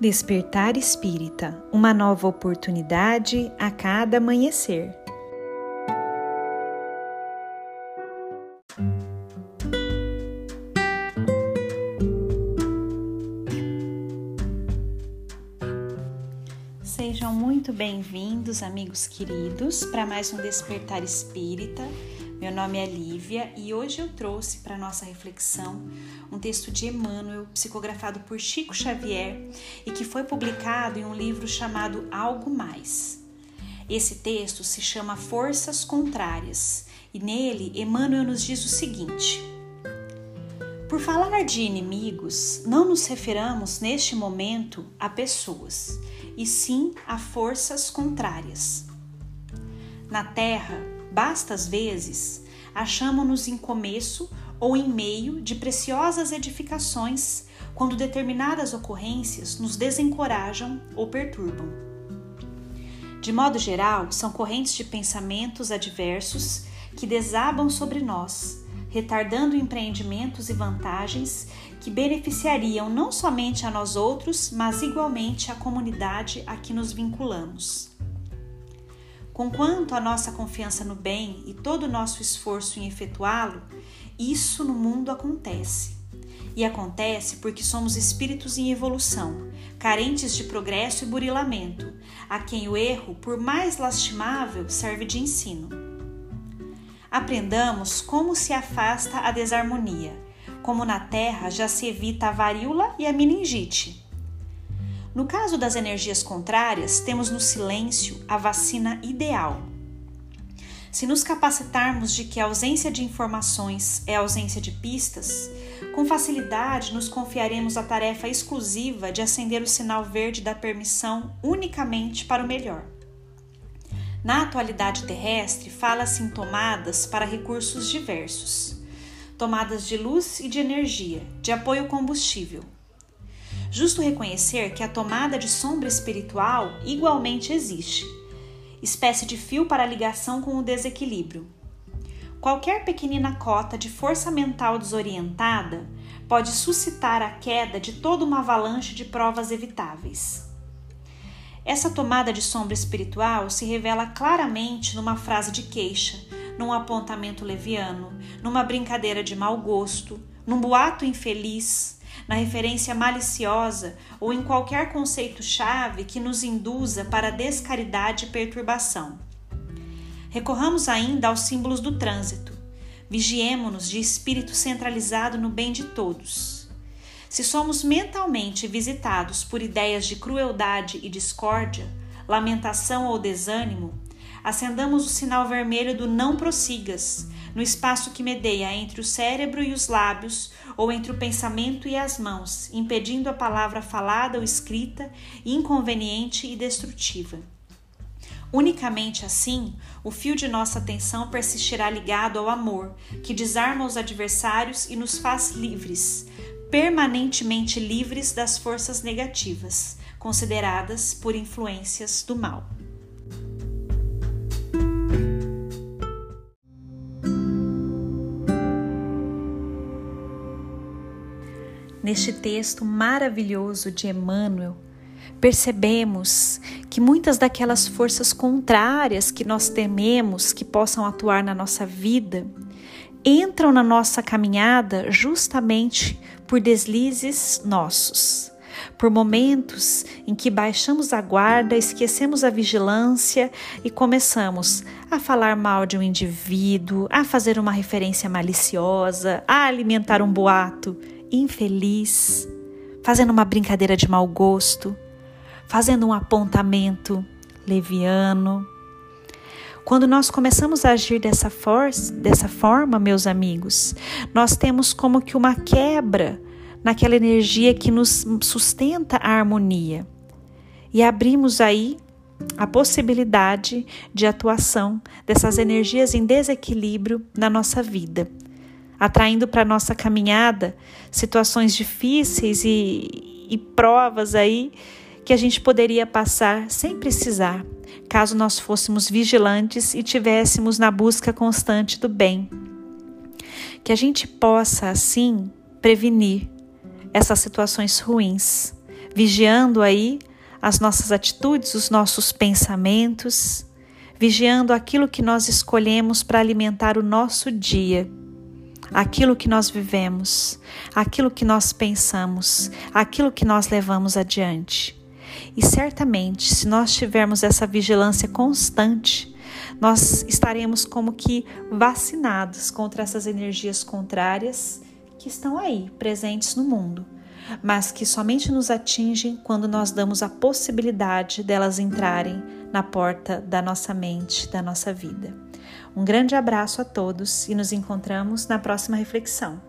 Despertar Espírita uma nova oportunidade a cada amanhecer. Sejam muito bem-vindos, amigos queridos, para mais um Despertar Espírita. Meu nome é Lívia e hoje eu trouxe para nossa reflexão um texto de Emmanuel, psicografado por Chico Xavier e que foi publicado em um livro chamado Algo Mais. Esse texto se chama Forças Contrárias e nele Emmanuel nos diz o seguinte: Por falar de inimigos, não nos referamos neste momento a pessoas, e sim a forças contrárias. Na Terra, Basta às vezes achamos-nos em começo ou em meio de preciosas edificações quando determinadas ocorrências nos desencorajam ou perturbam. De modo geral, são correntes de pensamentos adversos que desabam sobre nós, retardando empreendimentos e vantagens que beneficiariam não somente a nós outros, mas igualmente a comunidade a que nos vinculamos. Conquanto a nossa confiança no bem e todo o nosso esforço em efetuá-lo, isso no mundo acontece. E acontece porque somos espíritos em evolução, carentes de progresso e burilamento, a quem o erro, por mais lastimável, serve de ensino. Aprendamos como se afasta a desarmonia, como na terra já se evita a varíola e a meningite no caso das energias contrárias, temos no silêncio a vacina ideal. Se nos capacitarmos de que a ausência de informações é ausência de pistas, com facilidade nos confiaremos a tarefa exclusiva de acender o sinal verde da permissão unicamente para o melhor. Na atualidade terrestre, fala-se em tomadas para recursos diversos: tomadas de luz e de energia, de apoio combustível, Justo reconhecer que a tomada de sombra espiritual igualmente existe, espécie de fio para ligação com o desequilíbrio. Qualquer pequenina cota de força mental desorientada pode suscitar a queda de toda uma avalanche de provas evitáveis. Essa tomada de sombra espiritual se revela claramente numa frase de queixa, num apontamento leviano, numa brincadeira de mau gosto, num boato infeliz, na referência maliciosa ou em qualquer conceito-chave que nos induza para descaridade e perturbação. Recorramos ainda aos símbolos do trânsito. Vigiemo-nos de espírito centralizado no bem de todos. Se somos mentalmente visitados por ideias de crueldade e discórdia, lamentação ou desânimo, acendamos o sinal vermelho do não prossigas, no espaço que medeia entre o cérebro e os lábios, ou entre o pensamento e as mãos, impedindo a palavra falada ou escrita, inconveniente e destrutiva. Unicamente assim, o fio de nossa atenção persistirá ligado ao amor, que desarma os adversários e nos faz livres, permanentemente livres das forças negativas, consideradas por influências do mal. Neste texto maravilhoso de Emmanuel, percebemos que muitas daquelas forças contrárias que nós tememos que possam atuar na nossa vida entram na nossa caminhada justamente por deslizes nossos. Por momentos em que baixamos a guarda, esquecemos a vigilância e começamos a falar mal de um indivíduo, a fazer uma referência maliciosa, a alimentar um boato infeliz, fazendo uma brincadeira de mau gosto, fazendo um apontamento leviano. Quando nós começamos a agir dessa, força, dessa forma, meus amigos, nós temos como que uma quebra naquela energia que nos sustenta a harmonia. E abrimos aí a possibilidade de atuação dessas energias em desequilíbrio na nossa vida atraindo para nossa caminhada situações difíceis e, e provas aí que a gente poderia passar sem precisar, caso nós fôssemos vigilantes e tivéssemos na busca constante do bem. Que a gente possa assim prevenir essas situações ruins, vigiando aí as nossas atitudes, os nossos pensamentos, vigiando aquilo que nós escolhemos para alimentar o nosso dia, aquilo que nós vivemos, aquilo que nós pensamos, aquilo que nós levamos adiante. E certamente, se nós tivermos essa vigilância constante, nós estaremos como que vacinados contra essas energias contrárias que estão aí, presentes no mundo, mas que somente nos atingem quando nós damos a possibilidade delas entrarem na porta da nossa mente, da nossa vida. Um grande abraço a todos e nos encontramos na próxima reflexão.